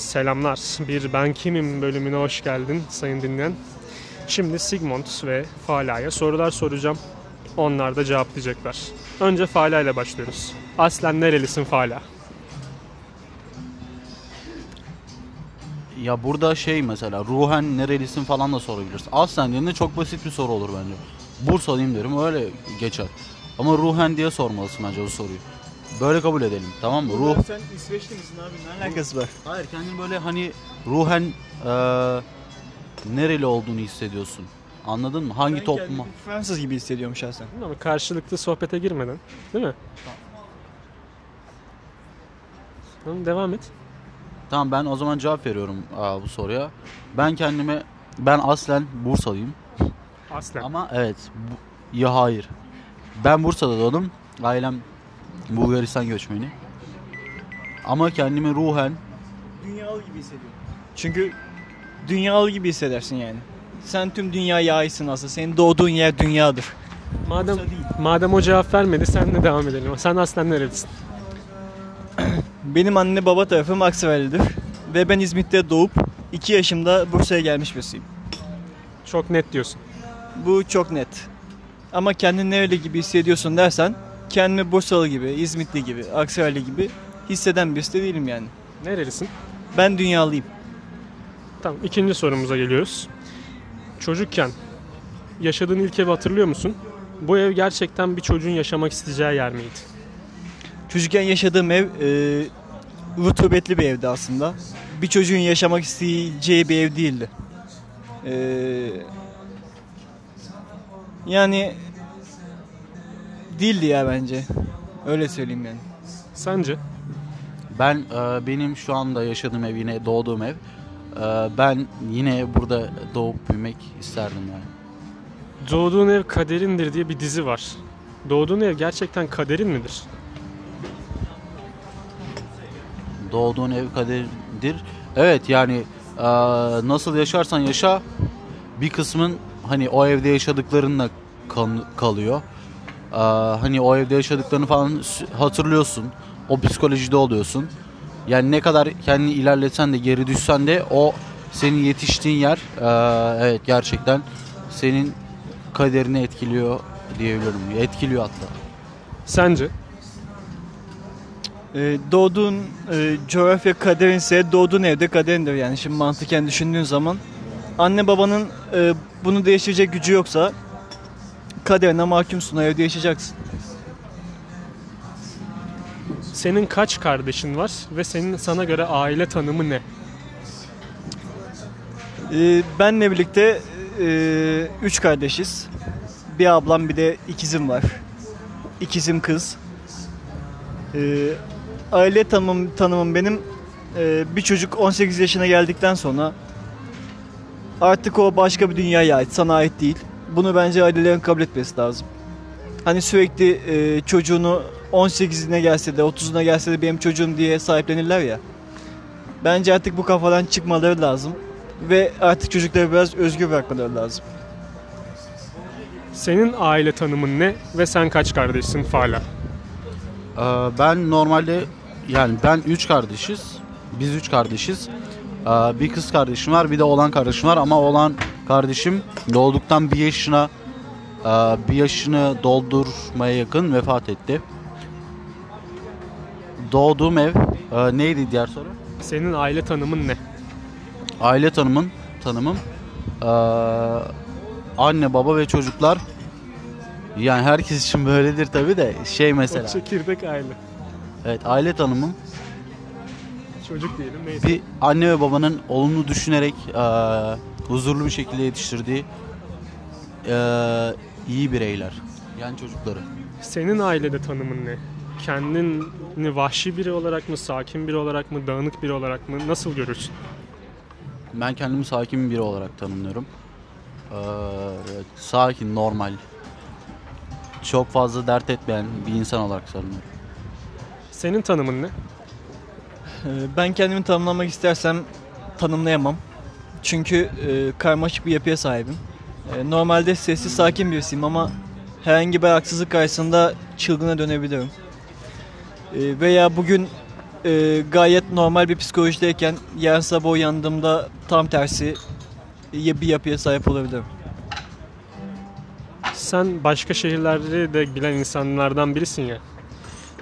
Selamlar. Bir Ben Kimim bölümüne hoş geldin sayın dinleyen. Şimdi Sigmund ve Fala'ya sorular soracağım. Onlar da cevaplayacaklar. Önce Fala ile başlıyoruz. Aslen nerelisin Fala? Ya burada şey mesela ruhen nerelisin falan da sorabilirsin. Aslen yerine çok basit bir soru olur bence. Bursalıyım derim öyle geçer. Ama ruhen diye sormalısın bence bu soruyu. Böyle kabul edelim tamam mı? Ruh... Sen İsveçli misin abi? Ne alakası var? Hayır kendini böyle hani ruhen eee, nereli olduğunu hissediyorsun. Anladın mı? Hangi Ben topluma? kendimi Fransız gibi hissediyorum şahsen. Ama karşılıklı sohbete girmeden. Değil mi? Tamam devam et. Tamam ben o zaman cevap veriyorum aa, bu soruya. Ben kendime ben aslen Bursalıyım. Aslen. Ama evet. Bu, ya hayır. Ben Bursa'da doğdum. Ailem Bulgaristan göçmeni. Ama kendimi ruhen Dünyalı gibi hissediyorum. Çünkü dünyalı gibi hissedersin yani. Sen tüm dünyaya aitsin aslında. Senin doğduğun yer dünyadır. Madem madem o cevap vermedi sen de devam edelim. Sen aslen nerelisin? Benim anne baba tarafım Aksaraylıdır. Ve ben İzmit'te doğup 2 yaşımda Bursa'ya gelmiş birisiyim. Çok net diyorsun. Bu çok net. Ama kendini nereli gibi hissediyorsun dersen kendimi Bursalı gibi, İzmitli gibi, Aksaraylı gibi hisseden birisi de değilim yani. Nerelisin? Ben dünyalıyım. Tamam ikinci sorumuza geliyoruz. Çocukken yaşadığın ilk evi hatırlıyor musun? Bu ev gerçekten bir çocuğun yaşamak isteyeceği yer miydi? Çocukken yaşadığım ev e, rutubetli bir evdi aslında. Bir çocuğun yaşamak isteyeceği bir ev değildi. E, yani değildi ya bence. Öyle söyleyeyim yani. Sence? ben e, benim şu anda yaşadığım ev yine doğduğum ev. E, ben yine burada doğup büyümek isterdim yani. Doğduğun ev kaderindir diye bir dizi var. Doğduğun ev gerçekten kaderin midir? Doğduğun ev kaderdir. Evet yani e, nasıl yaşarsan yaşa bir kısmın hani o evde yaşadıklarınla kan- kalıyor. E, hani o evde yaşadıklarını falan hatırlıyorsun. O psikolojide oluyorsun. Yani ne kadar kendini ilerletsen de geri düşsen de o senin yetiştiğin yer e, evet gerçekten senin kaderini etkiliyor diyebilirim. Etkiliyor hatta. Sence? E, doğduğun e, coğrafya kaderinse doğduğun evde kaderindir yani. Şimdi mantıken düşündüğün zaman anne babanın e, bunu değiştirecek gücü yoksa kaderine mahkumsun evde yaşayacaksın. Senin kaç kardeşin var ve senin sana göre aile tanımı ne? Ee, benle birlikte e, üç kardeşiz. Bir ablam bir de ikizim var. İkizim kız. Ee, aile tanımım, tanımım benim e, bir çocuk 18 yaşına geldikten sonra artık o başka bir dünyaya ait, sana ait değil. Bunu bence ailelerin kabul etmesi lazım. Hani sürekli e, çocuğunu 18'ine gelse de 30'una gelse de benim çocuğum diye sahiplenirler ya. Bence artık bu kafadan çıkmaları lazım ve artık çocukları biraz özgür bırakmaları lazım. Senin aile tanımın ne ve sen kaç kardeşsin Fala? Ee, ben normalde yani ben üç kardeşiz. Biz üç kardeşiz. Ee, bir kız kardeşim var bir de oğlan kardeşim var ama oğlan kardeşim doğduktan bir yaşına e, bir yaşını doldurmaya yakın vefat etti. Doğduğum ev e, neydi diğer soru? Senin aile tanımın ne? Aile tanımın tanımım e, anne baba ve çocuklar yani herkes için böyledir tabi de şey mesela O çekirdek aile. evet aile tanımım Çocuk diyelim neyse. bir anne ve babanın olumlu düşünerek eee, huzurlu bir şekilde yetiştirdiği eee, iyi bireyler. Yani çocukları. Senin ailede tanımın ne? Kendini vahşi biri olarak mı, sakin biri olarak mı, dağınık biri olarak mı? Nasıl görürsün? Ben kendimi sakin biri olarak tanımlıyorum. Evet, sakin, normal. Çok fazla dert etmeyen bir insan olarak tanımlıyorum. Senin tanımın ne? Ee, Ben kendimi tanımlamak istersem tanımlayamam. Çünkü e, karmaşık bir yapıya sahibim. E, normalde sessiz sakin birisiyim ama herhangi bir haksızlık karşısında çılgına dönebilirim. E, veya bugün gayet normal bir psikolojideyken yarın sabah uyandığımda tam tersi bir yapıya sahip olabilirim. Sen başka şehirleri de bilen insanlardan birisin ya.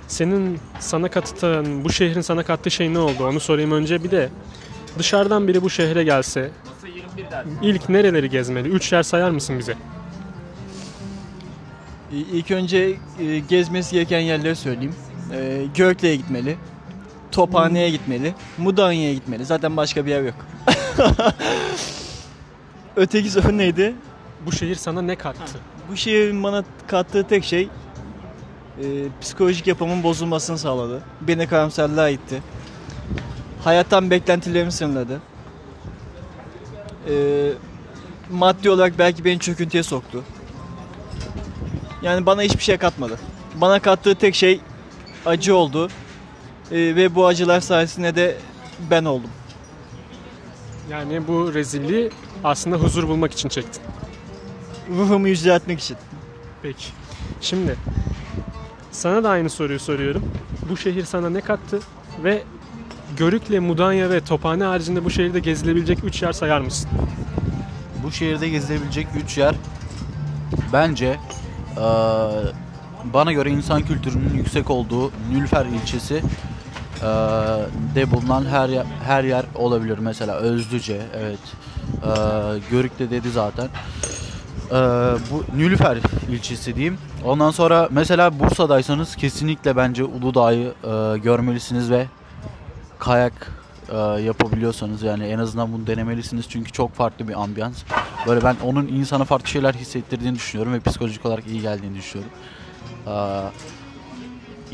Senin sana katıtan, bu şehrin sana kattığı şey ne oldu? Onu sorayım önce. Bir de dışarıdan biri bu şehre gelse ilk nereleri gezmeli? Üç yer sayar mısın bize? İlk önce e, gezmesi gereken yerleri söyleyeyim. E, Görkle'ye gitmeli. Tophane'ye gitmeli. Mudanya'ya gitmeli. Zaten başka bir yer yok. Öteki soru neydi? Bu şehir sana ne kattı? Bu şehrin bana kattığı tek şey e, psikolojik yapımın bozulmasını sağladı. Beni karamsarlığa itti. Hayattan beklentilerimi sınırladı. E, maddi olarak belki beni çöküntüye soktu. Yani bana hiçbir şey katmadı. Bana kattığı tek şey acı oldu. E, ve bu acılar sayesinde de ben oldum. Yani bu rezilliği aslında huzur bulmak için çektin. Ruhumu yüceltmek için. Peki. Şimdi sana da aynı soruyu soruyorum. Bu şehir sana ne kattı? Ve Görükle, Mudanya ve Tophane haricinde bu şehirde gezilebilecek 3 yer sayar mısın? Bu şehirde gezilebilecek 3 yer bence eee, bana göre insan kültürünün yüksek olduğu Nülfer ilçesi eee, de bulunan her yer, her yer olabilir. Mesela Özlüce, evet. Eee Görük de dedi zaten. Eee, bu Nülfer ilçesi diyeyim. Ondan sonra mesela Bursa'daysanız kesinlikle bence Uludağ'ı eee, görmelisiniz ve kayak e, yapabiliyorsanız yani en azından bunu denemelisiniz çünkü çok farklı bir ambiyans. Böyle ben onun insana farklı şeyler hissettirdiğini düşünüyorum ve psikolojik olarak iyi geldiğini düşünüyorum. E,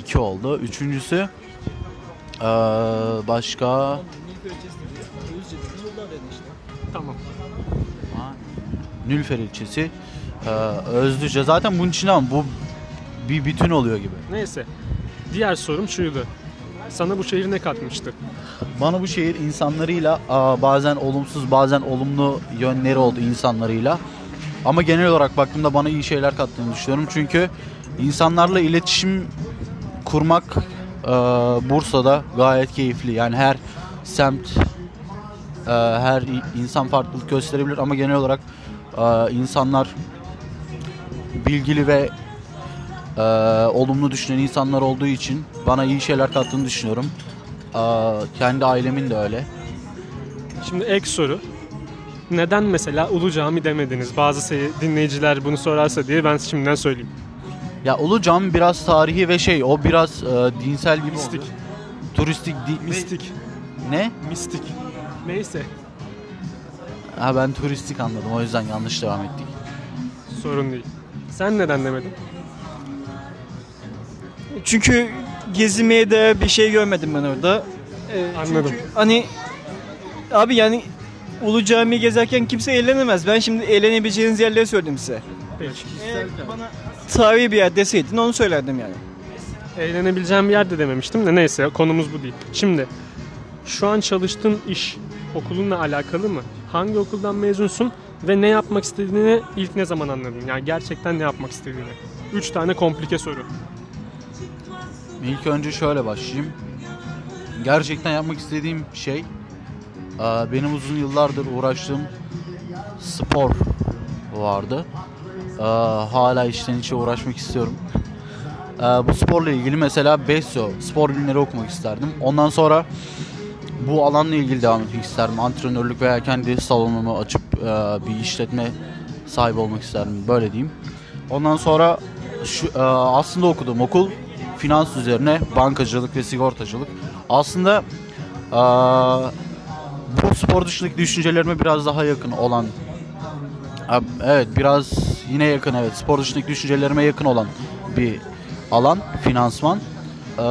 iki oldu. Üçüncüsü e, başka Nülfer ilçesi e, Özlüce zaten bunun içinde ama bu bir bütün oluyor gibi. Neyse. Diğer sorum şuydu. Sana bu şehir ne katmıştı? Bana bu şehir insanlarıyla aa, bazen olumsuz bazen olumlu yönleri oldu insanlarıyla. Ama genel olarak baktığımda bana iyi şeyler kattığını düşünüyorum. Çünkü insanlarla iletişim kurmak Bursa'da gayet keyifli. Yani her semt, her insan farklılık gösterebilir ama genel olarak aa, insanlar bilgili ve ee, olumlu düşünen insanlar olduğu için bana iyi şeyler kattığını düşünüyorum. Aa, kendi ailemin de öyle. Şimdi ek soru. Neden mesela Ulu Cami demediniz? Bazı dinleyiciler bunu sorarsa diye ben şimdiden söyleyeyim. Ya Ulu Cami biraz tarihi ve şey o biraz e, dinsel gibi Mistik. oldu. Turistik di- Mistik. Ne? Mistik. Neyse. Ha ben turistik anladım o yüzden yanlış devam ettik. Sorun değil. Sen neden demedin? Çünkü gezmeye değer bir şey görmedim ben orada. Ee, Anladım. Çünkü hani abi yani Ulu Cami'yi gezerken kimse eğlenemez. Ben şimdi eğlenebileceğiniz yerleri söyledim size. Peki. Eğer bana tarihi bir yer deseydin onu söylerdim yani. Eğlenebileceğim bir yerde dememiştim de neyse konumuz bu değil. Şimdi şu an çalıştığın iş okulunla alakalı mı? Hangi okuldan mezunsun ve ne yapmak istediğini ilk ne zaman anladın? Yani gerçekten ne yapmak istediğini. Üç tane komplike soru. İlk önce şöyle başlayayım. Gerçekten yapmak istediğim şey aa, benim uzun yıllardır uğraştığım spor vardı. Aa, Hala içten içe uğraşmak istiyorum. Aa, Bu sporla ilgili mesela BESYO spor bilimleri okumak isterdim. Ondan sonra bu alanla ilgili devam etmek isterdim. Antrenörlük veya kendi salonumu açıp e, bir işletme sahibi olmak isterdim. Böyle diyeyim. Ondan sonra şu e, aslında okuduğum okul finans üzerine bankacılık ve sigortacılık. Aslında e, bu spor dışındaki düşüncelerime biraz daha yakın olan e, evet biraz yine yakın evet spor dışındaki düşüncelerime yakın olan bir alan finansman. E,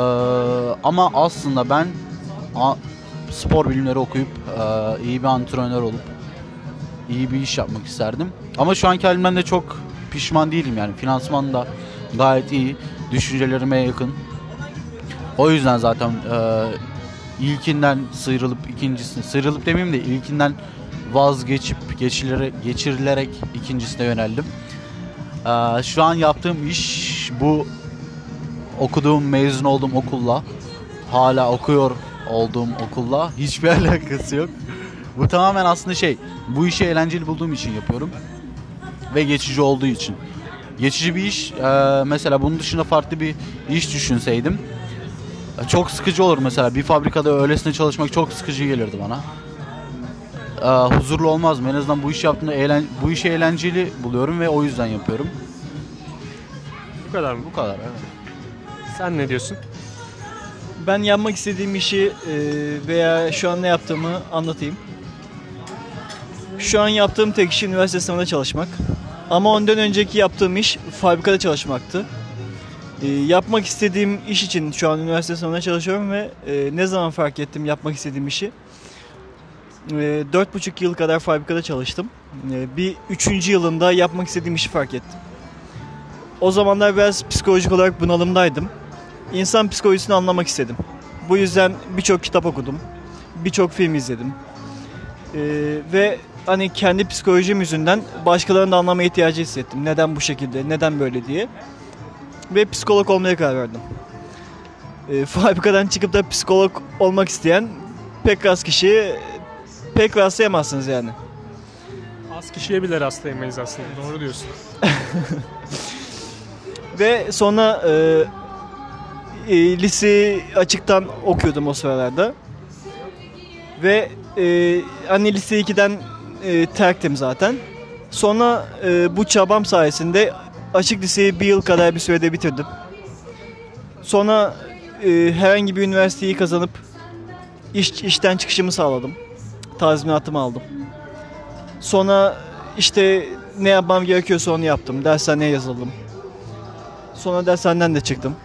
ama aslında ben spor bilimleri okuyup e, iyi bir antrenör olup iyi bir iş yapmak isterdim. Ama şu anki halimden de çok pişman değilim yani. Finansman da gayet iyi. Düşüncelerime yakın. O yüzden zaten e, ilkinden sıyrılıp ikincisine sıyrılıp demeyeyim de ilkinden vazgeçip geçirilerek, geçirilerek ikincisine yöneldim. E, şu an yaptığım iş bu okuduğum mezun olduğum okulla hala okuyor olduğum okulla hiçbir alakası yok. Bu tamamen aslında şey, bu işi eğlenceli bulduğum için yapıyorum. Ve geçici olduğu için. Geçici bir iş, e, mesela bunun dışında farklı bir iş düşünseydim e, çok sıkıcı olur mesela. Bir fabrikada öylesine çalışmak çok sıkıcı gelirdi bana. E, huzurlu olmaz mı? En azından bu işi yaptığımda eğlen, bu işi eğlenceli buluyorum ve o yüzden yapıyorum. Bu kadar mı? Bu kadar evet. Sen ne diyorsun? Ben yapmak istediğim işi e, veya şu an ne yaptığımı anlatayım. Şu an yaptığım tek iş üniversite sınavında çalışmak. Ama ondan önceki yaptığım iş fabrikada çalışmaktı. E, yapmak istediğim iş için şu an üniversite sınavında çalışıyorum ve e, ne zaman fark ettim yapmak istediğim işi? Dört buçuk yıl kadar fabrikada çalıştım. Bir üçüncü yılında yapmak istediğim işi fark ettim. O zamanlar biraz psikolojik olarak bunalımdaydım. İnsan psikolojisini anlamak istedim. Bu yüzden birçok kitap okudum. Birçok film izledim. Ee, ve hani kendi psikolojim yüzünden başkalarını da anlamaya ihtiyacı hissettim. Neden bu şekilde, neden böyle diye. Ve psikolog olmaya karar verdim. Ee, fabrikadan çıkıp da psikolog olmak isteyen pek az kişi pek rastlayamazsınız yani. Az kişiye bile rastlayamayız aslında. Doğru diyorsun. Ve sonra e, e, lise açıktan okuyordum o sıralarda. Ve e, hani lise 2'den e, terktim zaten. Sonra e, bu çabam sayesinde açık liseyi bir yıl kadar bir sürede bitirdim. Sonra e, herhangi bir üniversiteyi kazanıp iş, işten çıkışımı sağladım. Tazminatımı aldım. Sonra işte ne yapmam gerekiyorsa onu yaptım. Dershaneye yazıldım. Sonra dershaneden de çıktım.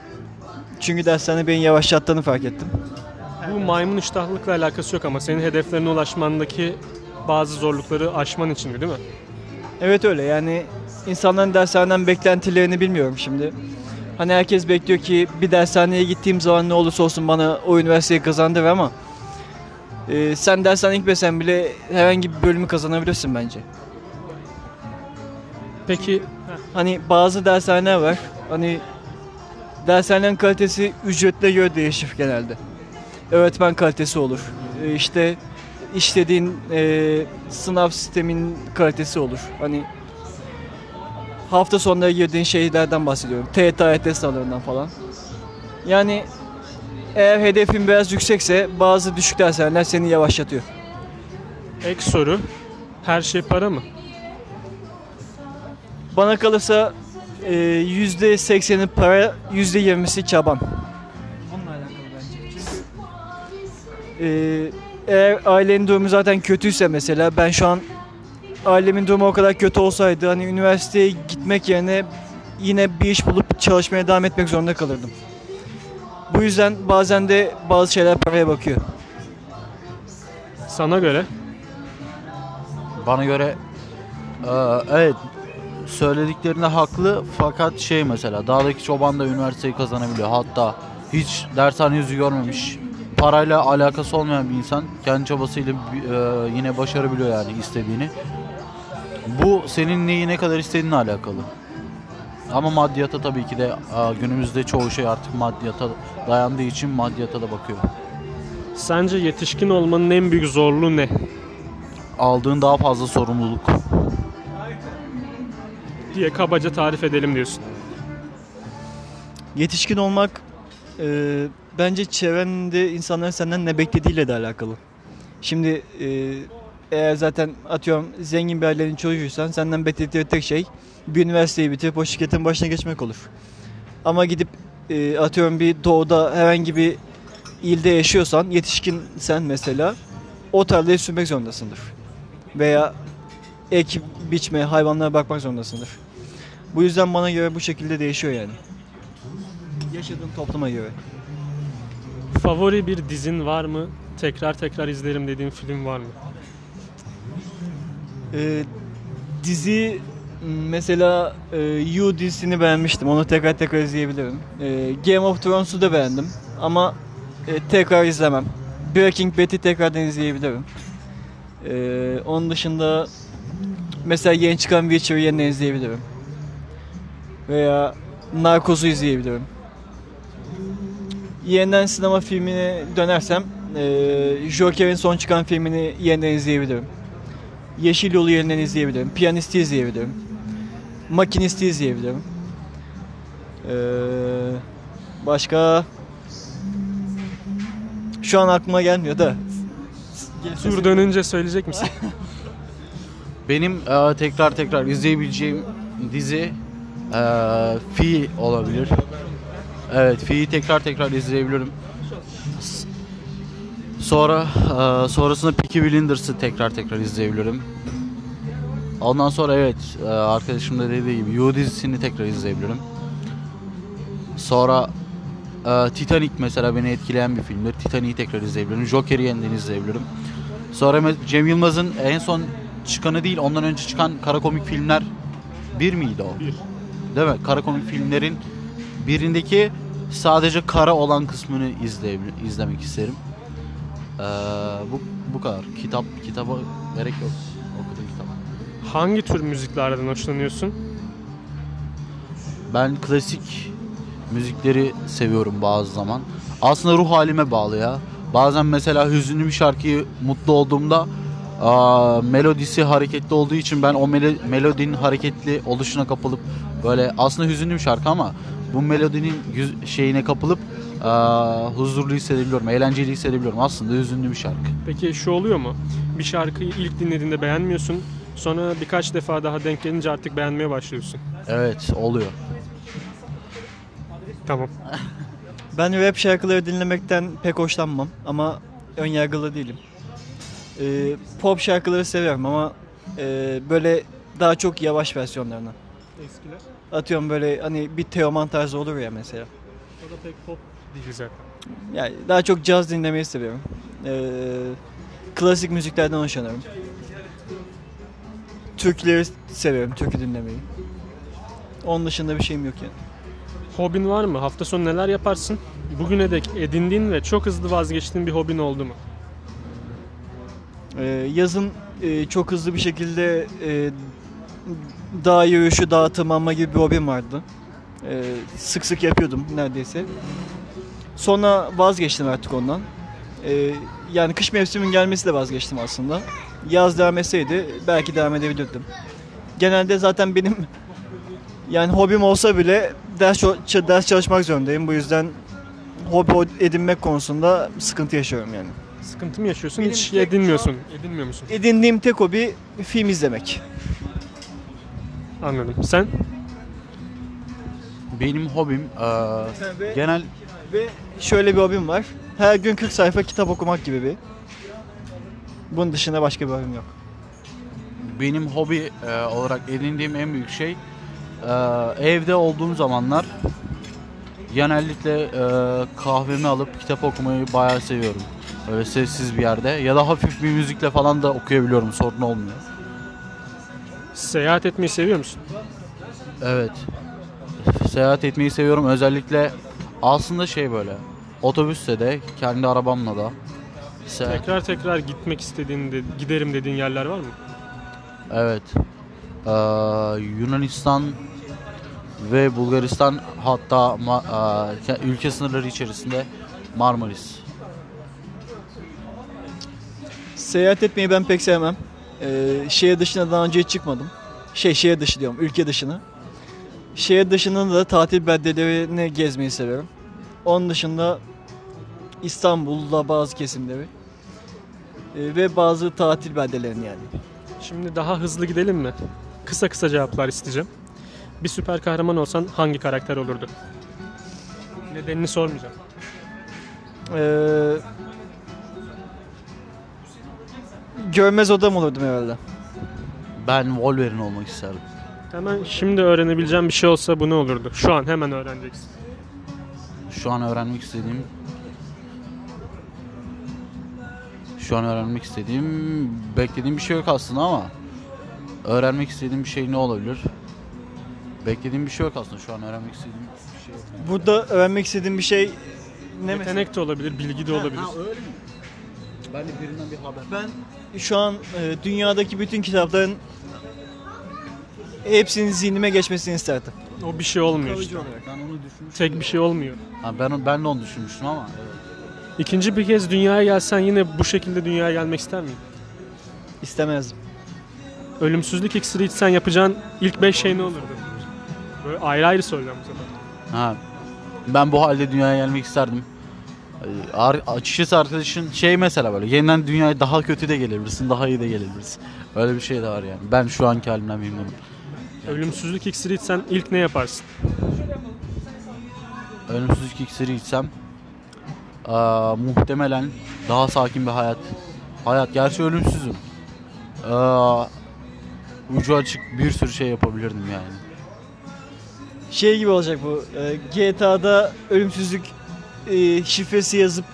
Çünkü dershane beni yavaşlattığını fark ettim. Bu maymun iştahlılıkla alakası yok ama senin hedeflerine ulaşmandaki bazı zorlukları aşman için değil mi? Evet öyle yani insanların dershaneden beklentilerini bilmiyorum şimdi. Hani herkes bekliyor ki bir dershaneye gittiğim zaman ne olursa olsun bana o üniversiteyi kazandır ama e, sen dershaneye gitmesen bile herhangi bir bölümü kazanabilirsin bence. Peki Hani bazı dershaneler var. Hani dershanelerin kalitesi ücretle göre değişir genelde. Öğretmen kalitesi olur. E, işte işlediğin e, sınav sistemin kalitesi olur. Hani hafta sonları girdiğin şeylerden bahsediyorum. TYT, sınavlarından falan. Yani eğer hedefin biraz yüksekse bazı düşük dershaneler seni yavaşlatıyor. ek soru. Her şey para mı? Bana kalırsa e, yüzde sekseni para, yüzde yirmisi çaban. Bununla alakalı bence. Çünkü e, eğer ailenin durumu zaten kötüyse mesela ben şu an ailemin durumu o kadar kötü olsaydı hani üniversiteye gitmek yerine yine bir iş bulup çalışmaya devam etmek zorunda kalırdım. Bu yüzden bazen de bazı şeyler paraya bakıyor. Sana göre Bana göre e, evet söylediklerinde haklı fakat şey mesela dağdaki çoban da üniversiteyi kazanabiliyor. Hatta hiç dershane yüzü görmemiş. Parayla alakası olmayan bir insan kendi çabasıyla e, yine başarabiliyor yani istediğini. Bu senin neyi ne kadar istediğinle alakalı. Ama maddiyata tabii ki de e, günümüzde çoğu şey artık maddiyata dayandığı için maddiyata da bakıyor. sence yetişkin olmanın en büyük zorluğu ne? Aldığın daha fazla sorumluluk. Diye kabaca tarif edelim diyorsun. Yetişkin olmak e, bence çevrende insanların senden ne beklediğiyle de alakalı. Şimdi e, eğer zaten atıyorum zengin bir ailenin çocuğuysan senden bekledikleri tek şey bir üniversiteyi bitirip o şirketin başına geçmek olur. Ama gidip e, atıyorum bir doğuda herhangi bir ilde yaşıyorsan yetişkin sen mesela o tarlayı sürmek zorundasındır. Veya ek biçme, hayvanlara bakmak zorundasındır. Bu yüzden bana göre bu şekilde değişiyor yani. Yaşadığım topluma göre. Favori bir dizin var mı? Tekrar tekrar izlerim dediğin film var mı? Ee, dizi mesela e, You dizisini beğenmiştim. Onu tekrar tekrar izleyebilirim. Ee, Game of Thrones'u da beğendim. Ama e, tekrar izlemem. Breaking Bad'i tekrardan izleyebilirim. Ee, onun dışında mesela yeni çıkan Witcher'ı yeniden izleyebilirim. Veya Narcos'u izleyebilirim. Yeniden sinema filmine dönersem e, Joker'in son çıkan filmini yeniden izleyebilirim. Yeşil Yol'u yeniden izleyebilirim. Piyanist'i izleyebilirim. Makinist'i izleyebilirim. E, başka şu an aklıma gelmiyor da. Tur dönünce söyleyecek misin? Benim e, tekrar tekrar izleyebileceğim dizi e, Fi olabilir. Evet, Fi'yi tekrar tekrar izleyebilirim. Sonra e, sonrasında Peaky Blinders'ı tekrar tekrar izleyebilirim. Ondan sonra evet, e, arkadaşım da dediği gibi You dizisini tekrar izleyebilirim. Sonra e, Titanic mesela beni etkileyen bir filmdir. Titanic'i tekrar izleyebilirim. Joker'i yeniden izleyebilirim. Sonra Cem Yılmaz'ın en son çıkanı değil, ondan önce çıkan kara komik filmler bir miydi o? Bir. Değil mi? Kara komik filmlerin birindeki sadece kara olan kısmını izleyebil- izlemek isterim. Ee, bu bu kadar. Kitap kitaba gerek yok. Okudum kitap. Hangi tür müziklerden hoşlanıyorsun? Ben klasik müzikleri seviyorum bazı zaman. Aslında ruh halime bağlı ya. Bazen mesela hüzünlü bir şarkıyı mutlu olduğumda aa, melodisi hareketli olduğu için ben o melo- melodinin hareketli oluşuna kapılıp böyle aslında hüzünlü bir şarkı ama bu melodinin yüz- şeyine kapılıp aa, huzurlu hissedebiliyorum, eğlenceli hissedebiliyorum. Aslında hüzünlü bir şarkı. Peki şu oluyor mu? Bir şarkıyı ilk dinlediğinde beğenmiyorsun. Sonra birkaç defa daha denk gelince artık beğenmeye başlıyorsun. Evet, oluyor. Tamam. Ben rap şarkıları dinlemekten pek hoşlanmam ama önyargılı değilim. Ee, pop şarkıları seviyorum ama e, böyle daha çok yavaş versiyonlarını. Eskiler. Atıyorum böyle hani bir Teoman tarzı olur ya mesela. O da pek pop değil zaten. Yani daha çok caz dinlemeyi seviyorum. Ee, klasik müziklerden hoşlanıyorum. Türküleri seviyorum, türkü dinlemeyi. Onun dışında bir şeyim yok yani. Hobin var mı? Hafta sonu neler yaparsın? Bugüne dek edindiğin ve çok hızlı vazgeçtiğin bir hobin oldu mu? Ee, yazın e, çok hızlı bir şekilde e, dağ yürüyüşü, dağ tırmanma gibi bir hobim vardı. Ee, sık sık yapıyordum neredeyse. Sonra vazgeçtim artık ondan. Ee, yani kış mevsimin gelmesi de vazgeçtim aslında. Yaz devam etseydi belki devam edebilirdim. Genelde zaten benim yani hobim olsa bile ders ders çalışmak zorundayım. Bu yüzden hobi edinmek konusunda sıkıntı yaşıyorum yani. Sıkıntı mı yaşıyorsun? Benim Hiç tek- edinmiyorsun. Edinmiyor musun? Edindiğim tek hobi film izlemek. Anladım. Sen? Benim hobim eee, Ve, genel ve şöyle bir hobim var. Her gün 40 sayfa kitap okumak gibi bir. Bunun dışında başka bir hobim yok. benim hobi e, olarak edindiğim en büyük şey e, evde olduğum zamanlar genellikle e, kahvemi alıp kitap okumayı bayağı seviyorum. Öyle sessiz bir yerde ya da hafif bir müzikle falan da okuyabiliyorum sorun olmuyor. Seyahat etmeyi seviyor musun? Evet. Seyahat etmeyi seviyorum özellikle aslında şey böyle otobüste de kendi arabamla da seyahat Tekrar tekrar gitmek istediğin, de, giderim dediğin yerler var mı? Evet. Ee, Yunanistan ve Bulgaristan hatta ma- e, ke- ülke sınırları içerisinde Marmaris. Seyahat etmeyi ben pek sevmem. Ee, şehir dışına daha önce hiç çıkmadım. Şey şehir dışı diyorum, ülke dışına. Şehir dışında da tatil beldelerini gezmeyi seviyorum. Onun dışında İstanbul'da bazı kesimleri ee, ve bazı tatil beldelerini yani. Şimdi daha hızlı gidelim mi? Kısa kısa cevaplar isteyeceğim. Bir süper kahraman olsan hangi karakter olurdu? Nedenini sormayacağım. Ee, görmez odam olurdum herhalde. Ben Wolverine olmak isterdim. Hemen şimdi öğrenebileceğim bir şey olsa bu ne olurdu? Şu an hemen öğreneceksin. Şu an öğrenmek istediğim Şu an öğrenmek istediğim beklediğim bir şey yok aslında ama öğrenmek istediğim bir şey ne olabilir? Beklediğim bir şey yok aslında. Şu an öğrenmek istediğim bir şey yok. Burada öğrenmek istediğim bir şey ne mesela? Yetenek de olabilir, bilgi de olabilir. öyle mi? Ben de birinden bir haber. Ben şu an e, dünyadaki bütün kitapların hepsinin zihnime geçmesini isterdim. O bir şey olmuyor işte. Ben onu düşünmüştüm. Tek bir şey olmuyor. Ha, ben, ben de onu düşünmüştüm ama. İkinci bir kez dünyaya gelsen yine bu şekilde dünyaya gelmek ister miydin? İstemezdim. Ölümsüzlük iksiri içsen yapacağın ilk 5 şey ne olurdu? Böyle ayrı ayrı soracağım bu sefer. Ha, ben bu halde dünyaya gelmek isterdim. Ar- Açıkçası arkadaşın şey mesela böyle yeniden dünyaya daha kötü de gelebilirsin, daha iyi de gelebilirsin. Öyle bir şey de var yani. Ben şu anki halimden memnunum. Ölümsüzlük iksiri içsen ilk ne yaparsın? Ölümsüzlük iksiri içsem aa, muhtemelen daha sakin bir hayat. Hayat gerçi ölümsüzüm. Aa, ucu açık bir sürü şey yapabilirdim yani. Şey gibi olacak bu. e, GTA'da ölümsüzlük e, şifresi yazıp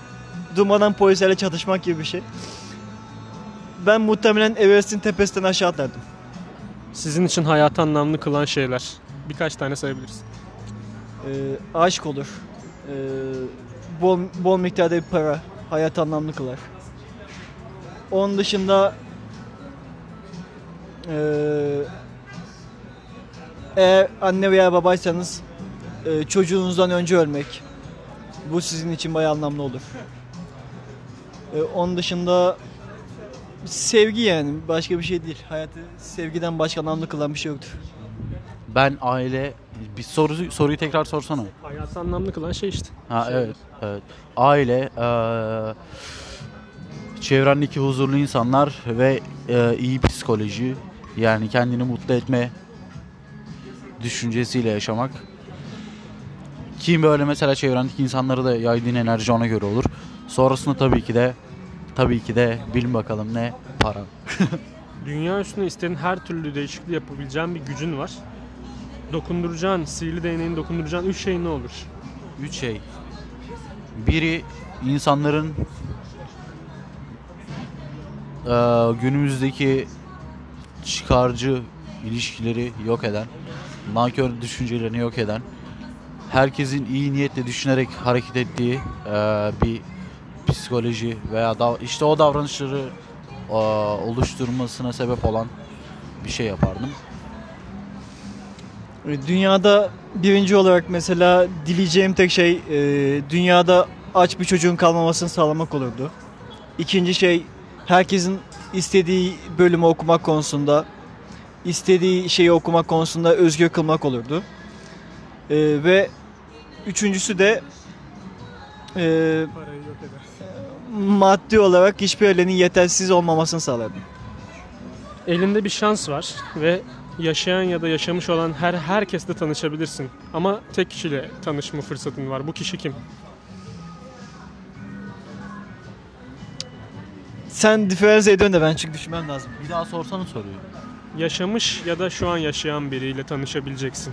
durmadan polislerle çatışmak gibi bir şey. Ben muhtemelen Everest'in tepesinden aşağı atlardım. Sizin için hayatı anlamlı kılan şeyler. Birkaç tane sayabilirsin. E, aşk olur. E, bol, bol miktarda bir para. Hayat anlamlı kılar. Onun dışında e, eğer anne veya babaysanız e, çocuğunuzdan önce ölmek. Bu sizin için bayağı anlamlı olur. E, onun dışında sevgi yani başka bir şey değil. Hayatı sevgiden başka anlamlı kılan bir şey yoktur. Ben aile bir soru soruyu tekrar sorsana. Hayatı anlamlı kılan şey işte. Ha evet, evet. Aile, eee çevrendeki huzurlu insanlar ve eee, iyi psikoloji, yani kendini mutlu etme düşüncesiyle yaşamak. Kim böyle mesela çevrendeki insanları da yaydığın enerji ona göre olur. Sonrasında tabii ki de tabii ki de bilin bakalım ne para. Dünya üstünde istediğin her türlü değişikliği yapabileceğin bir gücün var. Dokunduracağın, sihirli değneğini dokunduracağın üç şey ne olur? Üç şey. Biri insanların eee, günümüzdeki çıkarcı ilişkileri yok eden, nankör düşüncelerini yok eden, herkesin iyi niyetle düşünerek hareket ettiği eee, bir psikoloji veya da, işte o davranışları eee, oluşturmasına sebep olan bir şey yapardım. E, Dünyada birinci olarak mesela dileyeceğim tek şey e, dünyada aç bir çocuğun kalmamasını sağlamak olurdu. İkinci şey herkesin istediği bölümü okumak konusunda, istediği şeyi okumak konusunda özgür kılmak olurdu. E, ve üçüncüsü de e, maddi olarak hiçbir ailenin yetersiz olmamasını sağlardım. Elinde bir şans var ve yaşayan ya da yaşamış olan her herkesle tanışabilirsin. Ama tek kişiyle tanışma fırsatın var. Bu kişi kim? Sen diferansiye ediyorsun da ben çünkü düşünmem lazım. Bir daha sorsana soruyu. Yaşamış ya da şu an yaşayan biriyle tanışabileceksin.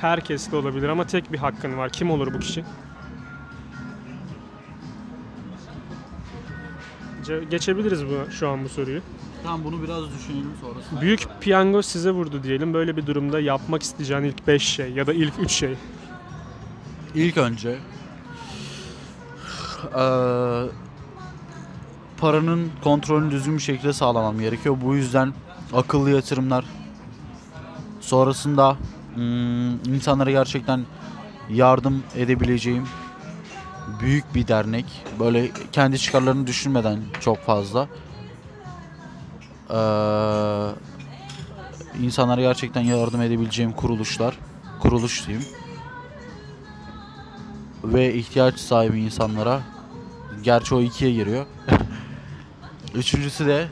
Herkes de olabilir ama tek bir hakkın var. Kim olur bu kişi? Ce- Geçebiliriz bu şu an bu soruyu. Tamam bunu biraz düşünelim sonrasında. Büyük piyango size vurdu diyelim. Böyle bir durumda yapmak isteyeceğin ilk 5 şey ya da ilk 3 şey. İlk önce eee, paranın kontrolünü düzgün bir şekilde sağlamam gerekiyor. Bu yüzden akıllı yatırımlar sonrasında insanlara gerçekten yardım edebileceğim büyük bir dernek. Böyle kendi çıkarlarını düşünmeden çok fazla. Eee insanlara gerçekten yardım edebileceğim kuruluşlar. Kuruluş diyeyim ve ihtiyaç sahibi insanlara gerçi o ikiye giriyor. Üçüncüsü de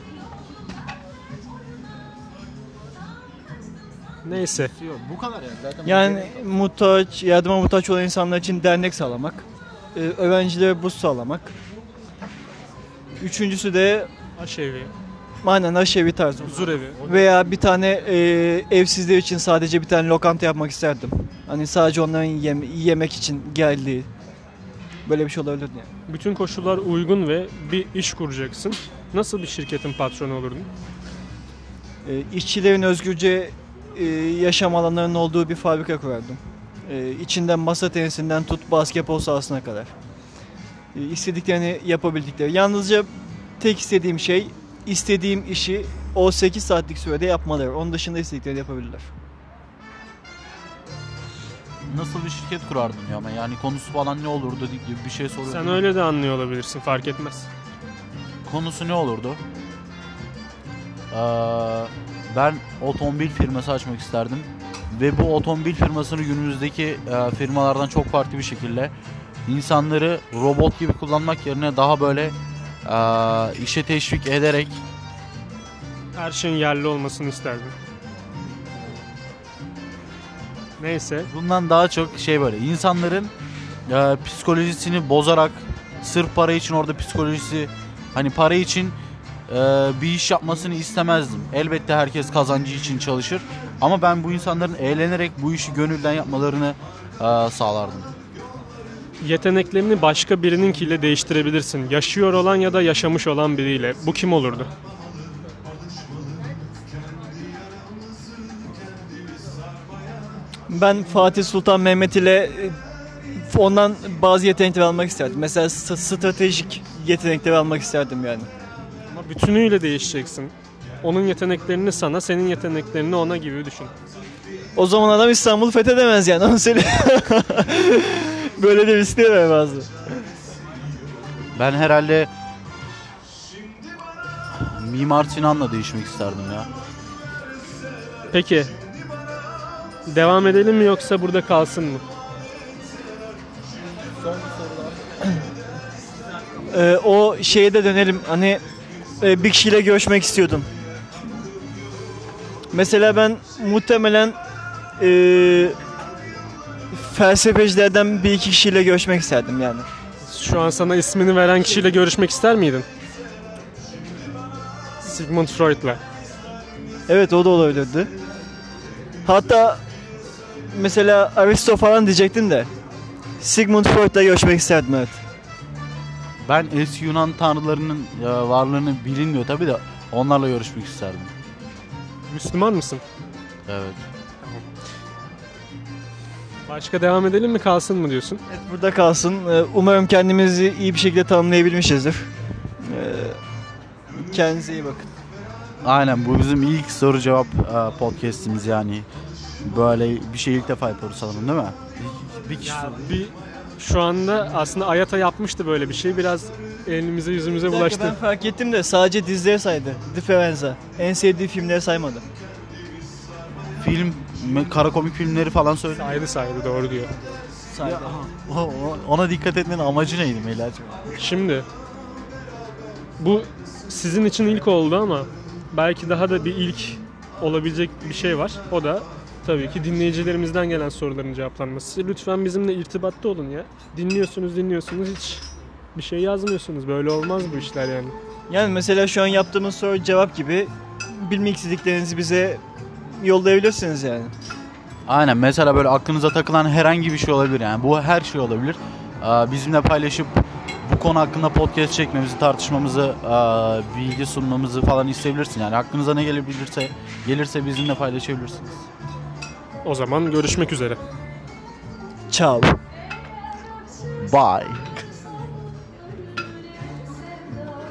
Neyse. bu kadar yani zaten. Yani muhtaç, yardıma muhtaç olan insanlar için dernek sağlamak. Ee, öğrencilere burs sağlamak. Üçüncüsü de Aşevi, aynen aşevi tarzı. huzur evi. Veya bir tane e, evsizler için sadece bir tane lokanta yapmak isterdim. Hani sadece onların yem- yemek için geldiği. Böyle bir şey olabilirdi yani. Bütün koşullar uygun ve bir iş kuracaksın. Nasıl bir şirketin patronu olurdun? E, işçilerin özgürce e, yaşam alanlarının olduğu bir fabrika kurardım. E, içinden masa tenisinden tut basketbol sahasına kadar. E, istediklerini yapabildikleri. Yalnızca tek istediğim şey istediğim işi o 8 saatlik sürede yapmaları. Onun dışında istediklerini yapabilirler. nasıl bir şirket kurardın ya ama yani konusu falan ne olurdu gibi bir şey soruyorum. Sen öyle de anlıyor olabilirsin fark etmez. Konusu ne olurdu? Ee, ben otomobil firması açmak isterdim. Ve bu otomobil firmasını günümüzdeki e, firmalardan çok farklı bir şekilde insanları robot gibi kullanmak yerine daha böyle e, işe teşvik ederek Her şeyin yerli olmasını isterdim. Neyse. bundan daha çok şey böyle insanların e, psikolojisini bozarak sırf para için orada psikolojisi hani para için e, bir iş yapmasını istemezdim. Elbette herkes kazancı için çalışır ama ben bu insanların eğlenerek bu işi gönülden yapmalarını e, sağlardım. Yeteneklerini başka birininkiyle değiştirebilirsin. Yaşıyor olan ya da yaşamış olan biriyle. Bu kim olurdu? Ben Fatih Sultan Mehmet ile e, ondan bazı yetenekleri almak isterdim. Mesela stratejik yetenekleri almak isterdim yani. Bütünüyle değişeceksin. Onun yeteneklerini sana, senin yeteneklerini ona gibi düşün. O zaman adam İstanbul'u fethedemez yani onu söyleyeyim. Böyle de değil bazı. Ben herhalde Mimar Sinan'la değişmek isterdim ya. Peki. Devam edelim mi yoksa burada kalsın mı? Ee, o şeye de dönelim. Hani e, bir kişiyle görüşmek istiyordum. Mesela ben muhtemelen e, felsefecilerden bir iki kişiyle görüşmek isterdim yani. Şu an sana ismini veren kişiyle görüşmek ister miydin? Sigmund Freud'la. Evet o da olabilirdi. Hatta mesela Aristo falan diyecektim de Sigmund Freud'la görüşmek isterdim evet. Ben eski Yunan tanrılarının e, varlığını bilinmiyor tabi de onlarla görüşmek isterdim. Müslüman mısın? Evet. Başka devam edelim mi kalsın mı diyorsun? Evet burada kalsın. Ee, Umarım kendimizi iyi bir şekilde tanımlayabilmişizdir. Ee, Kendinize iyi bakın. Aynen bu bizim ilk soru cevap e, podcast'imiz yani. Böyle bir şey ilk defa yapıyoruz sanırım değil mi? Bir, bir kişi Ya bir şu anda aslında Ayata yapmıştı böyle bir şey. Biraz elimize yüzümüze Bir bulaştı. ben fark ettim de sadece dizileri saydı. Differenza. En sevdiği filmleri saymadı. film, kara komik filmleri falan söyle. Saydı saydı doğru diyor. Saydı. O- o- Ona dikkat etmenin amacı neydi Meyla'cığım? Şimdi bu sizin için ilk oldu ama belki daha da bir ilk olabilecek bir şey var. O da tabii ki dinleyicilerimizden gelen soruların cevaplanması. Lütfen bizimle irtibatta olun ya. Dinliyorsunuz dinliyorsunuz hiç bir şey yazmıyorsunuz. Böyle olmaz bu işler yani. Yani mesela şu an yaptığımız soru cevap gibi bilmek istediklerinizi bize yollayabilirsiniz yani. Aynen mesela böyle aklınıza takılan herhangi bir şey olabilir yani bu her şey olabilir. Bizimle paylaşıp bu konu hakkında podcast çekmemizi, tartışmamızı, bilgi sunmamızı falan isteyebilirsin. Yani aklınıza ne gelebilirse gelirse bizimle paylaşabilirsiniz. O zaman görüşmek üzere. Ciao. Bye.